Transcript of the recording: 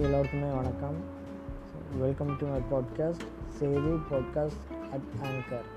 எல்லோருக்குமே வணக்கம் welcome to my podcast Sethu podcast at Anchor